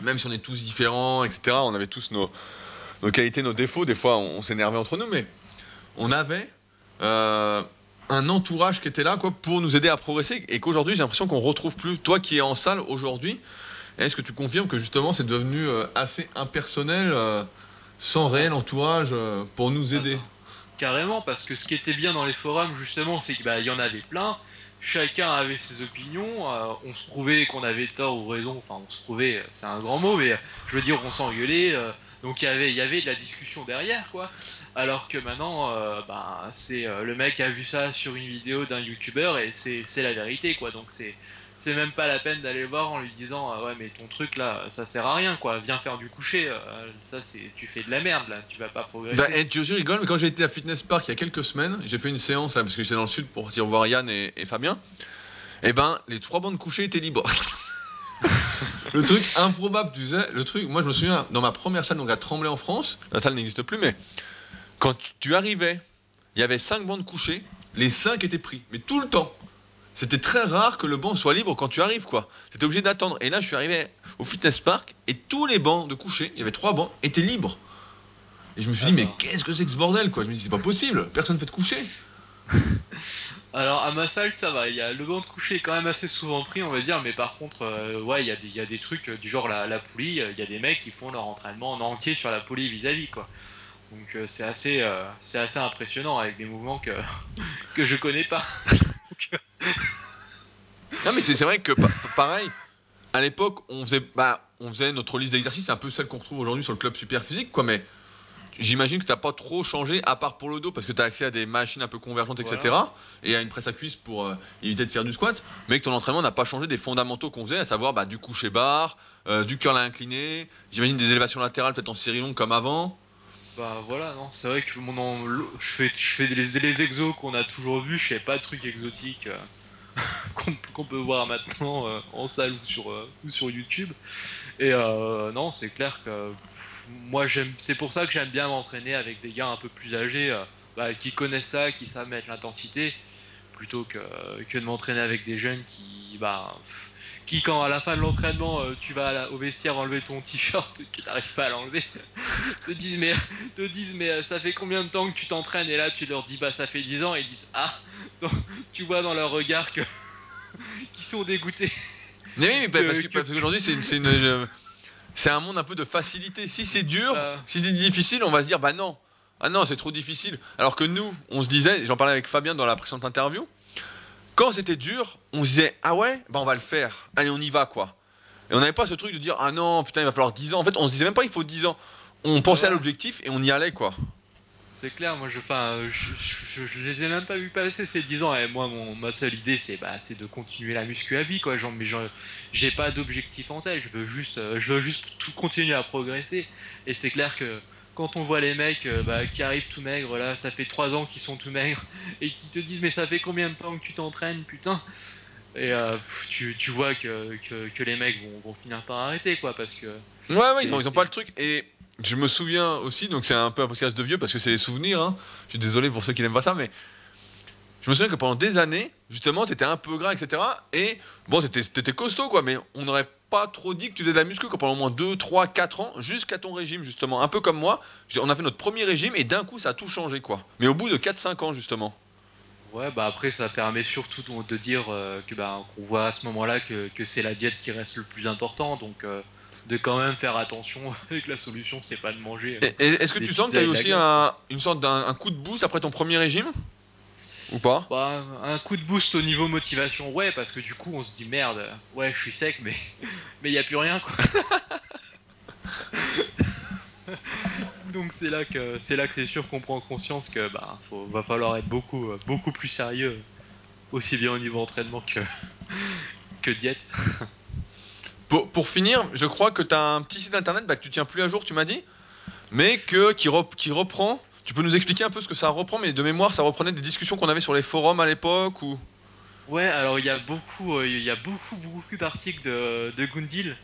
même si on est tous différents, etc. On avait tous nos, qualités, nos défauts. Des fois, on, s'énervait entre nous, mais on avait euh, un entourage qui était là, quoi, pour nous aider à progresser. Et qu'aujourd'hui, j'ai l'impression qu'on retrouve plus. Toi, qui es en salle aujourd'hui, est-ce que tu confirmes que justement, c'est devenu euh, assez impersonnel, sans réel entourage pour nous aider? Carrément, parce que ce qui était bien dans les forums, justement, c'est qu'il bah, y en avait plein. Chacun avait ses opinions. Euh, on se prouvait qu'on avait tort ou raison. Enfin, on se prouvait, c'est un grand mot, mais je veux dire, on s'engueulait. Euh, donc il y avait, il y avait de la discussion derrière, quoi. Alors que maintenant, euh, bah, c'est le mec a vu ça sur une vidéo d'un youtubeur et c'est la vérité, quoi. Donc c'est c'est même pas la peine d'aller voir en lui disant ah ouais mais ton truc là ça sert à rien quoi. Viens faire du coucher euh, ça c'est tu fais de la merde là. Tu vas pas progresser. Bah, et tu rigoles mais quand j'ai été à Fitness Park il y a quelques semaines j'ai fait une séance là parce que j'étais dans le sud pour dire voir Yann et, Fabien et eh ben les trois bancs de coucher étaient libres. Le truc improbable tu sais le truc moi je me souviens dans ma première salle donc à Tremblay en France la salle n'existe plus mais quand tu arrivais il y avait cinq bancs de coucher les cinq étaient pris mais tout le temps c'était très rare que le banc soit libre quand tu arrives, quoi. C'était obligé d'attendre. Et là, je suis arrivé au fitness park et tous les bancs de coucher, il y avait trois bancs, étaient libres. Et je me suis dit, mais qu'est-ce que c'est que ce bordel, quoi? Je me dis, c'est pas possible, personne ne fait de coucher. Alors à ma salle ça va, il y a le banc de coucher est quand même assez souvent pris on va dire, mais par contre euh, ouais il y, a des, y a des trucs euh, du genre la, poulie, il y a des mecs qui font leur entraînement en entier sur la poulie vis-à-vis quoi. Donc euh, c'est assez c'est assez impressionnant avec des mouvements que que je connais pas. non, mais c'est vrai que pareil, à l'époque, on faisait, bah, on faisait notre liste d'exercices, c'est un peu celle qu'on retrouve aujourd'hui sur le club super physique, quoi, mais j'imagine que tu n'as pas trop changé, à part pour le dos, parce que tu as accès à des machines un peu convergentes, etc. Et à une presse à cuisse pour euh, éviter de faire du squat, mais que ton entraînement n'a pas changé des fondamentaux qu'on faisait, à savoir bah, du coucher barre, euh, du curl à incliné, j'imagine des élévations latérales, peut-être en série longue comme avant. Bah voilà, non, c'est vrai que mon je fais, je fais les, les exos qu'on a toujours vus, je fais pas de trucs exotiques euh, qu'on peut voir maintenant euh, en salle ou sur, euh, YouTube. Et non, c'est clair que moi j'aime, c'est pour ça que j'aime bien m'entraîner avec des gars un peu plus âgés, bah, qui connaissent ça, qui savent mettre l'intensité, plutôt que, que de m'entraîner avec des jeunes qui, bah, qui quand à la fin de l'entraînement euh, tu vas au vestiaire enlever ton t-shirt et que n'arrives pas à l'enlever te disent mais te disent mais euh, ça fait combien de temps que tu t'entraînes? Et là tu leur dis bah ça fait 10 ans. Et ils disent ah! Donc, tu vois dans leur regard que qu'ils sont dégoûtés. Mais oui parce que, qu'aujourd'hui c'est une, c'est un monde un peu de facilité. Si c'est dur euh. si c'est difficile on va se dire bah non. Ah non c'est trop difficile. Alors que nous on se disait j'en parlais avec Fabien dans la précédente interview quand c'était dur, on se disait ah ouais, bah on va le faire. Allez, on y va quoi. Et on n'avait pas ce truc de dire ah non, putain, il va falloir 10 ans. En fait, on se disait même pas il faut 10 ans. On pensait à l'objectif et on y allait quoi. C'est clair, moi je, enfin, je, je, les ai même pas vu passer ces 10 ans. Et moi, mon, ma seule idée, c'est bah, c'est de continuer la muscu à vie, quoi. Genre, mais j'ai pas d'objectif en tête. Je veux juste, euh, je veux juste tout continuer à progresser. Et c'est clair que quand on voit les mecs euh, bah, qui arrivent tout maigres, là, ça fait 3 ans qu'ils sont tout maigres, et qui te disent mais ça fait combien de temps que tu t'entraînes, putain? Et euh, tu, tu, vois que, que, les mecs vont, vont, finir par arrêter, quoi, parce que... Ouais, ouais, ils ont, ils ont pas le truc, et je me souviens aussi, donc c'est un peu un podcast de vieux, parce que c'est les souvenirs, hein. je suis désolé pour ceux qui n'aiment pas ça, mais je me souviens que pendant des années, justement, t'étais un peu gras, etc. Et bon, t'étais costaud, quoi, mais on n'aurait pas trop dit que tu faisais de la muscu pendant au moins 2, 3, 4 ans, jusqu'à ton régime, justement. Un peu comme moi, on a fait notre premier régime et d'un coup, ça a tout changé, quoi. Mais au bout de 4-5 ans, justement. Ouais, bah après, ça permet surtout de dire euh, que bah, qu'on voit à ce moment-là que, c'est la diète qui reste le plus important, donc euh, de quand même faire attention et que la solution, c'est pas de manger. Est-ce que tu sens que tu as eu aussi un, une sorte d'un coup de boost après ton premier régime? Ou pas bah, Un coup de boost au niveau motivation, ouais, parce que du coup on se dit merde, ouais, je suis sec, mais mais il y a plus rien quoi. Donc c'est là que c'est là que c'est sûr qu'on prend conscience que bah faut, va falloir être beaucoup beaucoup plus sérieux, aussi bien au niveau entraînement que que diète. Pour, pour finir, je crois que tu as un petit site internet bah, que tu tiens plus à jour, tu m'as dit, mais que qui, qui reprend tu peux nous expliquer un peu ce que ça reprend, mais de mémoire, ça reprenait des discussions qu'on avait sur les forums à l'époque ou? Ouais, alors il y a beaucoup, euh, y a beaucoup, beaucoup d'articles de, Gundil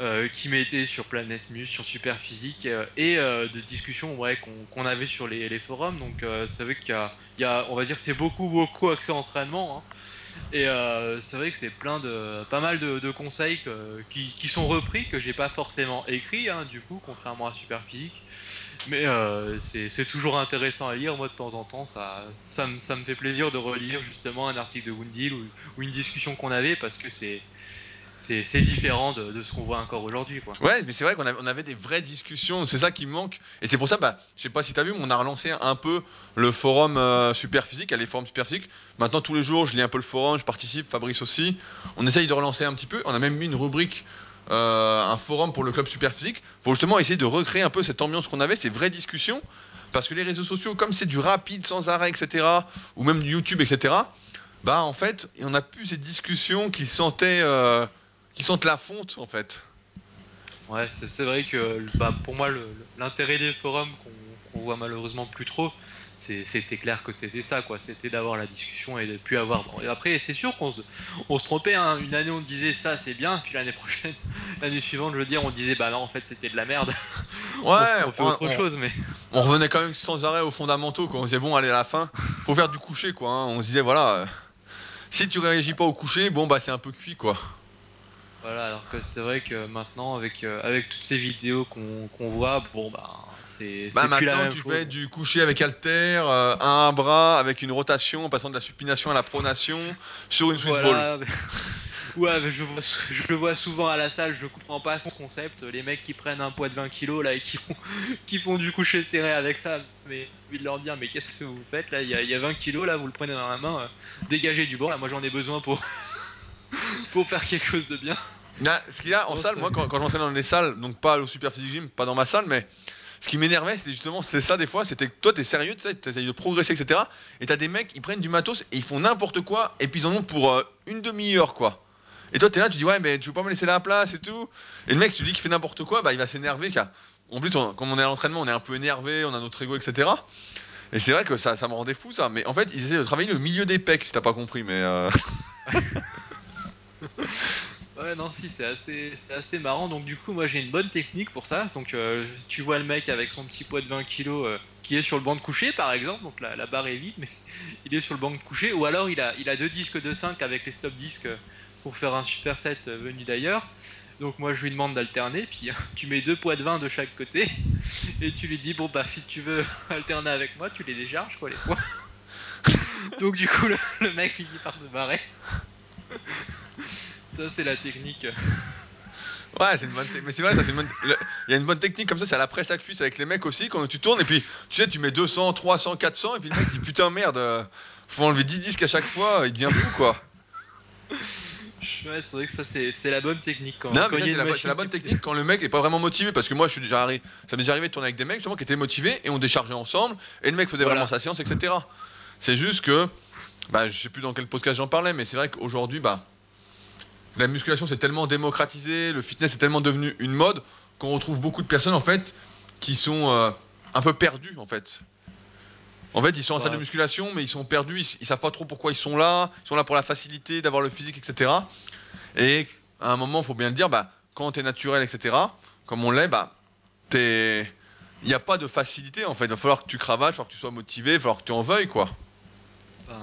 euh, qui mettaient sur Planète Mus, sur Superphysique euh, et euh, de discussions ouais, qu'on avait sur les, forums. Donc c'est vrai qu'il y a, on va dire, c'est beaucoup, beaucoup accès entraînement. hein. Et c'est vrai que c'est plein de, pas mal de, conseils qui, sont repris que j'ai pas forcément écrit, hein, du coup, contrairement à Superphysique. Mais euh, c'est toujours intéressant à lire. Moi, de temps en temps, ça, ça, me, ça me fait plaisir de relire justement un article de Wundil ou, une discussion qu'on avait parce que c'est c'est différent de, de ce qu'on voit encore aujourd'hui. Ouais, mais c'est vrai qu'on on avait des vraies discussions, c'est ça qui manque. Et c'est pour ça, bah, je sais pas si t'as vu, mais on a relancé un peu le forum euh, Superphysique, les forums Superphysique. Maintenant, tous les jours, je lis un peu le forum, je participe, Fabrice aussi. On essaye de relancer un petit peu. On a même mis une rubrique, euh, un forum pour le club Superphysique, pour justement essayer de recréer un peu cette ambiance qu'on avait, ces vraies discussions. Parce que les réseaux sociaux, comme c'est du rapide sans arrêt, etc., ou même du YouTube, etc., bah en fait, on a plus ces discussions qui sentaient, euh, qui sentent la fonte, en fait. Ouais, c'est vrai que bah, pour moi, l'intérêt des forums qu'on voit malheureusement plus trop, c'était clair que c'était ça, quoi. C'était d'avoir la discussion et de plus avoir. Bon, et après, c'est sûr qu'on se, on se trompait. Hein. Une année, on disait ça, c'est bien, puis l'année prochaine, l'année suivante, je veux dire, on disait bah non, en fait, c'était de la merde. Ouais, on fait autre on- chose, mais on revenait quand même sans arrêt aux fondamentaux, quoi. On disait, bon, allez, à la fin, faut faire du coucher, quoi. hein. On se disait, voilà, euh, si tu réagis pas au coucher, bon, bah, c'est un peu cuit, quoi. voilà. Alors que c'est vrai que maintenant, avec euh, avec toutes ces vidéos qu'on qu'on voit, bon bah c'est Bah, c'est plus la maintenant, même tu chose. fais du coucher avec halter, euh, un bras, avec une rotation, en passant de la supination à la pronation, sur une Swiss ball. Ouais, mais je, vois, je le vois souvent à la salle, je comprends pas son concept. Les mecs qui prennent un poids de 20 kilos là et qui font, qui font du coucher serré avec ça, mais envie de leur dire, mais qu'est-ce que vous faites là? Il y, y a 20 kilos là, vous le prenez dans la main, euh, dégagez du bord. Là, moi j'en ai besoin pour, pour faire quelque chose de bien. Là, ce qu'il y a en Oh, salle, moi, quand, quand je m'entraînais dans les salles, donc pas au Super Physique Gym, pas dans ma salle, mais ce qui m'énervait, c'était justement, c'était ça des fois, c'était que toi, t'es sérieux, tu de progresser, etc. Et t'as des mecs, ils prennent du matos et ils font n'importe quoi, et puis ils en ont pour euh, une demi-heure, quoi. Et toi, t'es là, tu dis, ouais, mais tu veux pas me laisser la place et tout. Et le mec, tu lui dis qu'il fait n'importe quoi, bah il va s'énerver, car en plus, on- comme on est à l'entraînement, on est un peu énervé, on a notre ego, etc. Et c'est vrai que ça, ça me rendait fou, ça. Mais en fait, ils essaient de travailler le milieu des pecs, si t'as pas compris, mais. euh, Ouais, non, si, c'est assez, c'est assez marrant. Donc, du coup, moi j'ai une bonne technique pour ça. Donc, euh, tu vois le mec avec son petit poids de 20 kilos euh, qui est sur le banc de coucher, par exemple. Donc, la, la barre est vide, mais il est sur le banc de coucher. Ou alors, il a, il a deux disques de 5 avec les stop disques pour faire un superset euh, venu d'ailleurs. Donc, moi je lui demande d'alterner. Puis, tu mets deux poids de 20 de chaque côté. Et tu lui dis, bon, bah, si tu veux alterner avec moi, tu les décharges, quoi, les poids. Donc, du coup, le mec finit par se barrer. Ça, c'est la technique. Ouais, c'est une bonne. te- Mais c'est vrai, ça, c'est une bonne. le- Il y a une bonne technique comme ça, c'est à la presse à cuisse avec les mecs aussi, quand tu tournes, et puis tu sais, tu mets 200, 300, 400, et puis le mec dit putain, merde, euh, faut enlever 10 disques à chaque fois, il devient fou, quoi. Ouais, c'est vrai que ça, c'est c'est la bonne technique quand, Non, quand mais ça, il y a c'est une la, bo- machine c'est la bonne qui- technique quand le mec est pas vraiment motivé, parce que moi, je suis déjà arri- ça m'est déjà arrivé de tourner avec des mecs, justement, qui étaient motivés, et on déchargeait ensemble, et le mec faisait Voilà. vraiment sa séance, etc. C'est juste que, bah, je sais plus dans quel podcast j'en parlais, mais c'est vrai qu'aujourd'hui, bah, la musculation c'est tellement démocratisé, le fitness est tellement devenu une mode qu'on retrouve beaucoup de personnes en fait qui sont euh, un peu perdus en fait. En fait, ils sont en salle de musculation, mais ils sont perdus, ils, ils savent pas trop pourquoi ils sont là, ils sont là pour la facilité d'avoir le physique, etc. Et à un moment, faut bien le dire, bah, quand t'es naturel, etc., comme on l'est, bah. Il n'y a pas de facilité en fait. Il va falloir que tu cravaches, il va falloir que tu sois motivé, il va falloir que tu en veuilles quoi.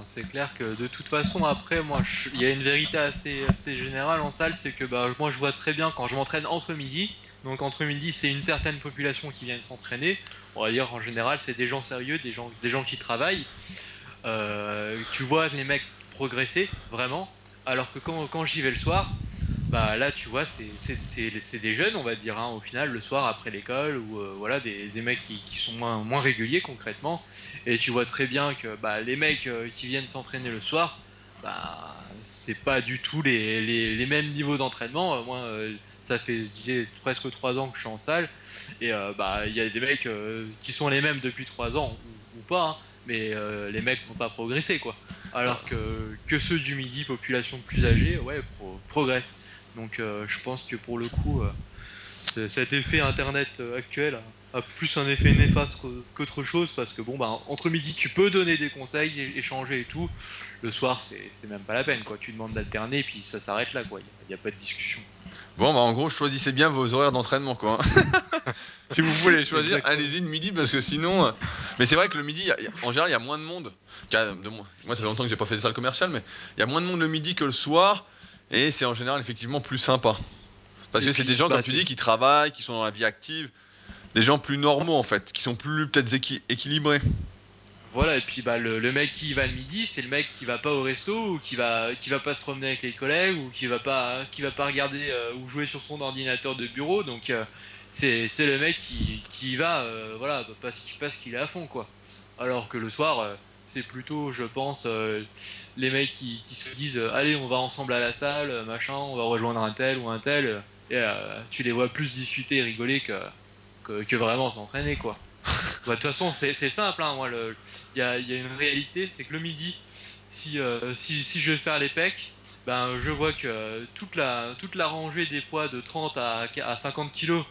C'est clair que de toute façon, après, moi, il y a une vérité assez, assez générale en salle, c'est que bah, moi, je vois très bien quand je m'entraîne entre midi. Donc, entre midi, c'est une certaine population qui vient s'entraîner. On va dire, en général, c'est des gens sérieux, des gens, des gens qui travaillent. Euh, tu vois les mecs progresser, vraiment. Alors que quand, quand j'y vais le soir, bah là, tu vois, c'est des jeunes, on va dire, hein, au final, le soir après l'école, ou euh, voilà, des, mecs qui, sont moins réguliers concrètement. Et tu vois très bien que bah, les mecs euh, qui viennent s'entraîner le soir, bah, c'est pas du tout les, les, mêmes niveaux d'entraînement. Euh, Moi, euh, ça fait presque trois ans que je suis en salle, et bah, il y a des mecs qui sont les mêmes depuis trois ans, ou, pas, hein, mais les mecs n'ont pas progressé, quoi. Alors que, que ceux du midi, population plus âgée, ouais, pro- progressent. Donc je pense que pour le coup, ce- cet effet internet actuel a plus un effet néfaste qu'autre chose parce que bon bah entre midi tu peux donner des conseils, échanger et tout. Le soir c'est même pas la peine quoi. Tu demandes d'alterner et puis ça s'arrête là quoi. Il n'y a, pas de discussion. Bon bah en gros choisissez bien vos horaires d'entraînement quoi. si vous voulez choisir, allez-y le midi parce que sinon. Euh, mais c'est vrai que le midi, en général il y a moins de monde. Moi ça fait longtemps que j'ai pas fait des salles commerciales, mais il y a moins de monde le midi que le soir et c'est en général effectivement plus sympa. Parce que c'est des gens, bah, comme tu dis, qui travaillent, qui sont dans la vie active des gens plus normaux en fait, qui sont plus peut-être équilibrés. Voilà, et puis bah, le, mec qui va le midi, c'est le mec qui va pas au resto ou qui va qui va pas se promener avec les collègues ou qui va pas qui va pas regarder euh, ou jouer sur son ordinateur de bureau. Donc euh, c'est le mec qui, qui va euh, voilà parce qu'il est à fond quoi. Alors que le soir c'est plutôt je pense les mecs qui, qui se disent allez on va ensemble à la salle machin on va rejoindre un tel ou un tel et tu les vois plus discuter et rigoler que que, vraiment s'entraîner quoi. Bah, de toute façon, c'est simple. Hein, moi, il y a, une réalité, c'est que le midi, euh, si, si, je vais faire les pecs, ben, je vois que toute la, toute la rangée des poids de 30 à, à 50 kg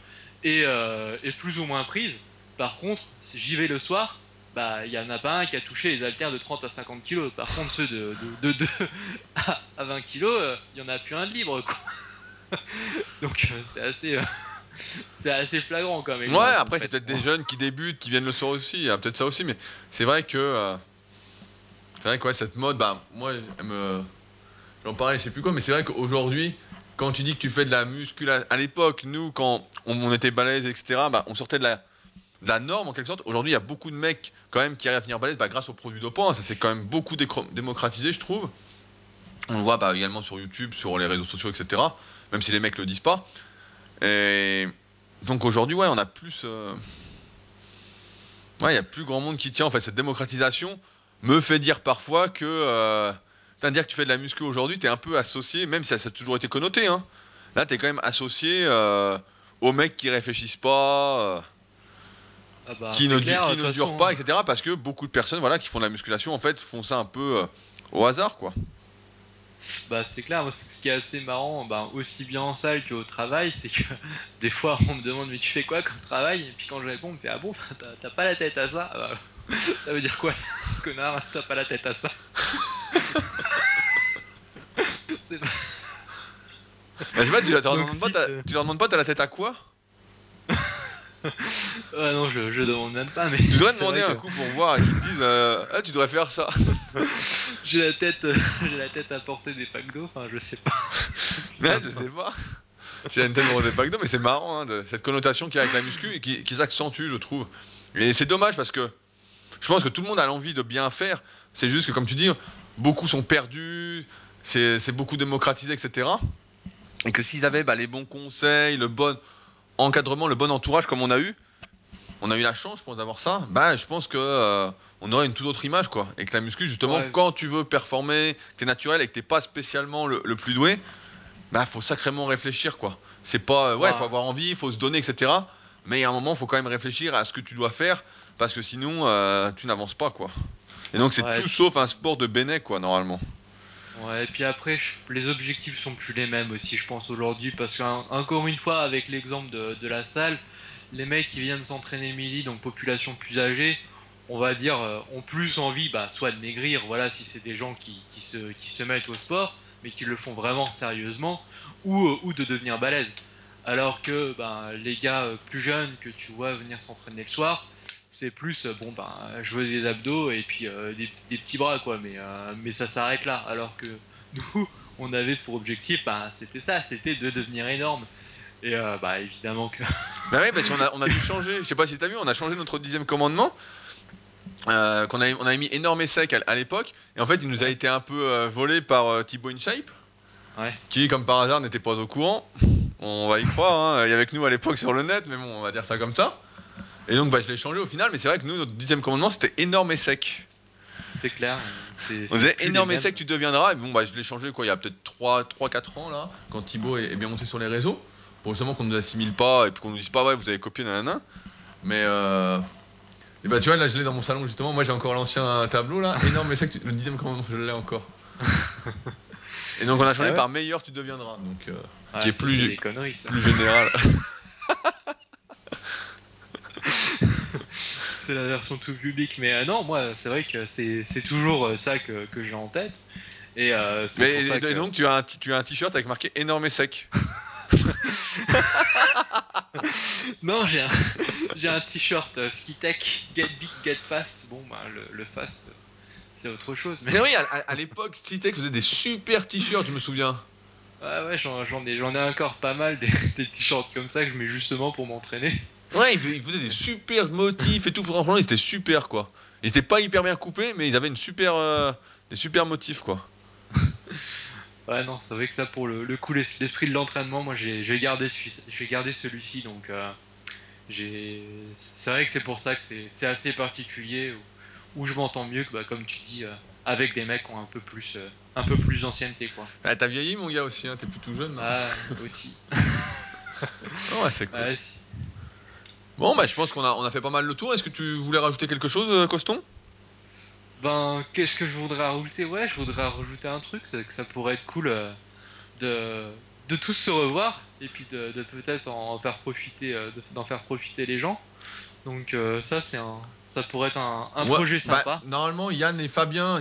est, euh, est, plus ou moins prise. Par contre, si j'y vais le soir, bah, il y en a pas un qui a touché les haltères de 30 à 50 kg. Par contre, ceux de, de, de, à 20 kg, il y en a plus un de libre. Quoi. Donc, euh, c'est assez c'est assez flagrant quand même. Ouais, après, c'est peut-être des jeunes qui débutent, qui viennent le soir aussi. Il y a peut-être ça aussi, mais c'est vrai que. Euh, c'est vrai que ouais, cette mode, bah, moi, me. J'en parlais, je sais plus quoi, mais c'est vrai qu'aujourd'hui, quand tu dis que tu fais de la musculation. À l'époque, nous, quand on, était balèze, etc., bah, on sortait de la, de la norme en quelque sorte. Aujourd'hui, il y a beaucoup de mecs quand même qui arrivent à venir balèze bah, grâce aux produits dopants. Ça s'est quand même beaucoup démocratisé, je trouve. On le voit bah, également sur YouTube, sur les réseaux sociaux, etc. Même si les mecs le disent pas. Et donc aujourd'hui, ouais, on a plus. Euh, ouais, il y a plus grand monde qui tient. En fait, cette démocratisation me fait dire parfois que. Euh... dire que tu fais de la muscu aujourd'hui, tu es un peu associé, même si ça, a toujours été connoté. Hein. Là, tu es quand même associé euh, aux mecs qui réfléchissent pas. Euh, ah bah, qui ne, ne durent pas, etc. Parce que beaucoup de personnes voilà, qui font de la musculation, en fait, font ça un peu au hasard, quoi. Bah c'est clair, ce qui est assez marrant, bah, aussi bien en salle qu'au travail, c'est que des fois on me demande mais tu fais quoi comme travail? Et puis quand je réponds, on me fait ah bon, t'as pas la tête à ça? Bah, Ça veut dire quoi connard, t'as pas la tête à ça? C'est pas... Bah, je sais tu, leur demandes pas, tu leur demandes pas t'as la tête à quoi? ah non, je, je demande même pas. Mais tu devrais demander un coup pour voir qu'ils te disent euh, ah, tu devrais faire ça. j'ai la tête, euh, j'ai la tête à porter des packs d'eau. Enfin, je sais pas. mais je sais pas. C'est une tête pour des packs d'eau, mais c'est marrant hein, de, cette connotation qu'il y a avec la muscu et qui, qui s'accentue, je trouve. Et c'est dommage parce que je pense que tout le monde a l'envie de bien faire. C'est juste que, comme tu dis, beaucoup sont perdus, c'est beaucoup démocratisé, etc. Et que s'ils avaient bah, les bons conseils, le bon encadrement, le bon entourage comme on a eu, on a eu la chance, je pense, d'avoir ça, bah, je pense que euh, on aurait une toute autre image, quoi. Et que la muscu, justement, quand tu veux performer, que t'es naturel et que t'es pas spécialement le, plus doué, bah, faut sacrément réfléchir, quoi. C'est pas, ouais, il faut avoir envie, il faut se donner, etc. Mais à un moment, il faut quand même réfléchir à ce que tu dois faire, parce que sinon, euh, tu n'avances pas, quoi. Et donc, c'est tout sauf un sport de béné, quoi, normalement. Ouais, et puis après, les objectifs sont plus les mêmes aussi, je pense, aujourd'hui, parce qu'encore une fois, avec l'exemple de, la salle, les mecs qui viennent s'entraîner midi, donc population plus âgée, on va dire, euh, ont plus envie, bah, soit de maigrir, voilà, si c'est des gens qui, se, mettent au sport, mais qui le font vraiment sérieusement, ou, euh, de devenir balèze. Alors que ben, les gars euh, plus jeunes que tu vois venir s'entraîner le soir, c'est plus euh, bon ben je veux des abdos et puis euh, des, petits bras quoi mais euh, mais ça s'arrête là. Alors que nous on avait pour objectif ben, c'était ça c'était de devenir énorme. Et bah évidemment que bah oui parce qu'on a, on a dû changer. Je sais pas si t'as vu on a changé notre dixième commandement qu'on avait, on avait mis énorme sec à, l'époque. Et en fait il nous a été un peu volé par Thibaut InShape ouais. qui comme par hasard n'était pas au courant. On va y croire hein. il y avait avec nous à l'époque sur le net mais bon on va dire ça comme ça et donc bah, je l'ai changé au final, mais c'est vrai que nous, notre dixième commandement, c'était énorme et sec. C'est clair. On disait énorme et sec, tu deviendras. Et bon, bah, je l'ai changé quoi, il y a peut-être 3-4 ans, là, quand Thibaut est, bien monté sur les réseaux, pour justement qu'on ne nous assimile pas et puis qu'on nous dise pas, ouais, vous avez copié, nanana. Mais euh... Et bah, tu vois, là, je l'ai dans mon salon, justement. Moi, j'ai encore l'ancien tableau, là. Énorme et sec, le dixième commandement, je l'ai encore. et donc, on a changé ah par meilleur, tu deviendras. Donc, euh, qui est plus, plus général. c'est la version tout public. Mais euh, non, moi, c'est vrai que c'est toujours euh, ça que, que j'ai en tête. Et euh, Mais que... donc tu as un, t- tu as un t-shirt avec marqué énorme et sec. Non, j'ai un, j'ai un t-shirt euh, Ski Tech, Get Big, Get Fast. Bon, bah, le, le fast, c'est autre chose. Mais Mais oui, à, l'époque, Citex faisait des super t-shirts, je me souviens. ouais, ouais, j'en, j'en ai, j'en ai encore pas mal des, des t-shirts comme ça que je mets justement pour m'entraîner. Ouais, ils faisaient, ils faisaient des super motifs et tout. Franchement, ils étaient super quoi. Ils étaient pas hyper bien coupés, mais ils avaient une super, euh, des super motifs quoi. Ouais, non, c'est vrai que ça, pour le, le coup, l'es- l'esprit de l'entraînement, moi, j'ai, gardé, gardé celui-ci, donc euh, c'est vrai que c'est pour ça que c'est, assez particulier, où, où je m'entends mieux que, bah, comme tu dis, euh, avec des mecs qui ont un peu plus, euh, un peu plus d'ancienneté, quoi. Ah, T'as vieilli mon gars aussi, hein, t'es plus tout jeune. non Ah, aussi. Ah ouais, c'est cool. Ouais, si. Bon, bah je pense qu'on a, on a fait pas mal le tour. Est-ce que tu voulais rajouter quelque chose, euh, Coston? Ben, qu'est-ce que je voudrais rajouter? Ouais, je voudrais rajouter un truc, c'est que ça pourrait être cool euh, de, de tous se revoir et puis de, de peut-être en faire profiter, euh, de- d'en faire profiter les gens. Donc euh, ça, c'est un, ça pourrait être un, un Ouais, projet bah, sympa. normalement, Yann et Fabien,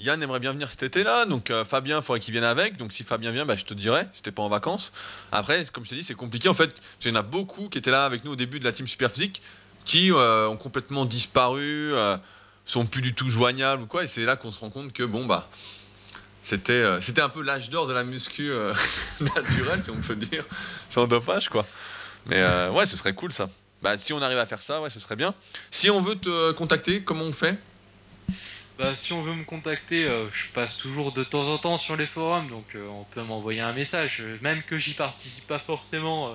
Yann aimerait bien venir cet été-là, donc euh, Fabien, il faudrait qu'il vienne avec. Donc si Fabien vient, bah, je te dirai, si t'es pas en vacances. Après, comme je t'ai dit, c'est compliqué en fait. parce y en a beaucoup qui étaient là avec nous au début de la team Superphysique, qui euh, ont complètement disparu, euh, sont plus du tout joignables ou quoi. Et c'est là qu'on se rend compte que bon bah. C'était, euh, c'était un peu l'âge d'or de la muscu naturelle, si on peut dire, sans dopage, quoi. Mais ouais, ce serait cool ça. Bah, si on arrive à faire ça, ouais, ce serait bien. Si on veut te contacter, comment on fait? Bah, si on veut me contacter, euh, je passe toujours de temps en temps sur les forums, donc euh, on peut m'envoyer un message. Même que j'y participe pas forcément, euh,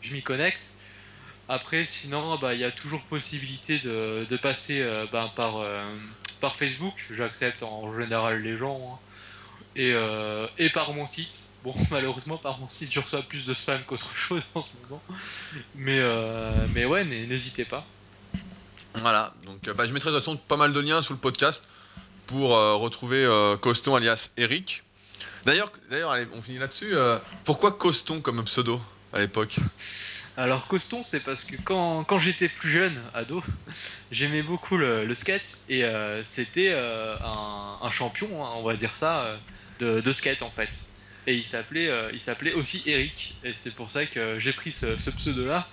je m'y connecte. Après, sinon, bah, il y a toujours possibilité de, passer bah, par, Facebook. J'accepte en général les gens. hein. Et, et par mon site. Bon, malheureusement, par mon site, je reçois plus de spam qu'autre chose en ce moment. Mais, mais ouais, n'hé- n'hésitez pas. Voilà, donc euh, bah, je mettrai de toute façon pas mal de liens sous le podcast pour euh, retrouver euh, Coston alias Eric. D'ailleurs, d'ailleurs, on finit là-dessus. pourquoi Coston comme pseudo à l'époque? Alors, Coston, c'est parce que quand, quand j'étais plus jeune, ado, j'aimais beaucoup le, skate. Et c'était un, champion, hein, on va dire ça, de skate en fait. Et il s'appelait, euh, il s'appelait aussi Eric. Et c'est pour ça que j'ai pris ce, ce pseudo-là.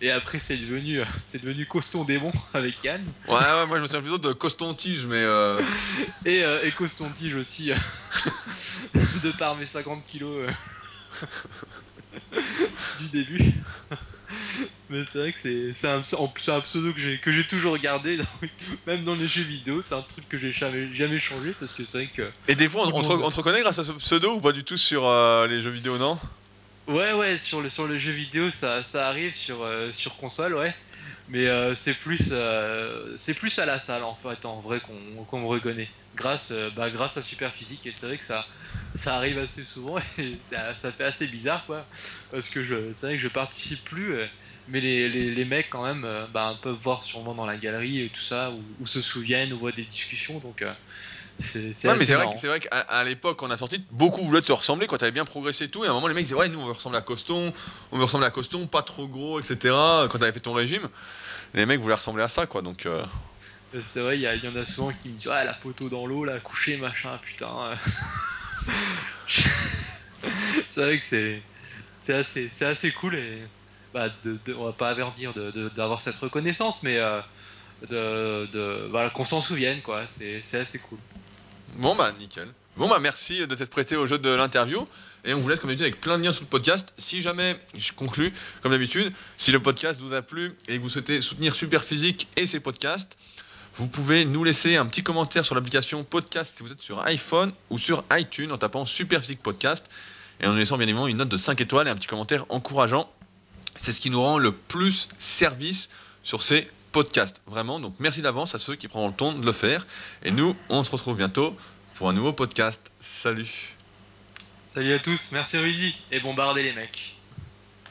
Et après, c'est devenu, euh, c'est devenu Coston Démon avec Yann. Ouais, ouais, moi je me souviens plutôt de Coston Tige, mais euh, Et, euh, et Coston Tige aussi, euh, de par mes 50 kilos du début. Mais c'est vrai que c'est un, un pseudo que j'ai toujours gardé, même dans les jeux vidéo. C'est un truc que j'ai jamais, jamais changé parce que c'est vrai que. et des fois on, se, monde. on se reconnaît grâce à ce pseudo ou pas du tout sur euh, les jeux vidéo, non? Ouais, ouais, sur le, sur le jeu vidéo, ça, ça arrive sur, euh, sur console, ouais. Mais euh, c'est plus, euh, c'est plus à la salle en fait, en vrai, qu'on me reconnaît. Grâce, bah, grâce à Super Physique, et c'est vrai que ça, ça arrive assez souvent et ça, ça fait assez bizarre, quoi. Parce que je, c'est vrai que je participe plus, euh, mais les, les, les mecs, quand même, euh, bah, peuvent voir sûrement dans la galerie et tout ça, ou, ou se souviennent, ou voient des discussions, donc euh, c'est c'est Ouais, mais c'est vrai, que- c'est vrai qu'à à l'époque, quand on a sorti, beaucoup voulaient te ressembler quand t'avais bien progressé et tout. Et à un moment, les mecs disaient Ouais, nous on veut ressembler à Coston, on veut ressembler à Coston, pas trop gros, etc. Quand t'avais fait ton régime, les mecs voulaient ressembler à ça, quoi. Donc, euh, C'est vrai, il y, en a souvent qui me disent Ah, la photo dans l'eau, là, couché, machin, putain. c'est vrai que c'est c'est assez, c'est assez cool et bah, de, de- on va pas de- de- d'avoir cette reconnaissance, mais euh, de, de, voilà, qu'on s'en souvienne, quoi. C'est c'est assez cool. Bon bah nickel. Bon bah merci de t'être prêté au jeu de l'interview et on vous laisse comme d'habitude avec plein de liens sous le podcast. Si jamais, je conclus comme d'habitude, si le podcast vous a plu et que vous souhaitez soutenir Super Physique et ses podcasts, vous pouvez nous laisser un petit commentaire sur l'application podcast si vous êtes sur iPhone ou sur iTunes en tapant Super Physique Podcast et en nous laissant bien évidemment une note de 5 étoiles et un petit commentaire encourageant. C'est ce qui nous rend le plus service sur ces podcasts. Vraiment, donc merci d'avance à ceux qui prendront le temps de le faire. Et nous, on se retrouve bientôt pour un nouveau podcast. Salut Salut à tous, merci Rudy et bombardez les mecs.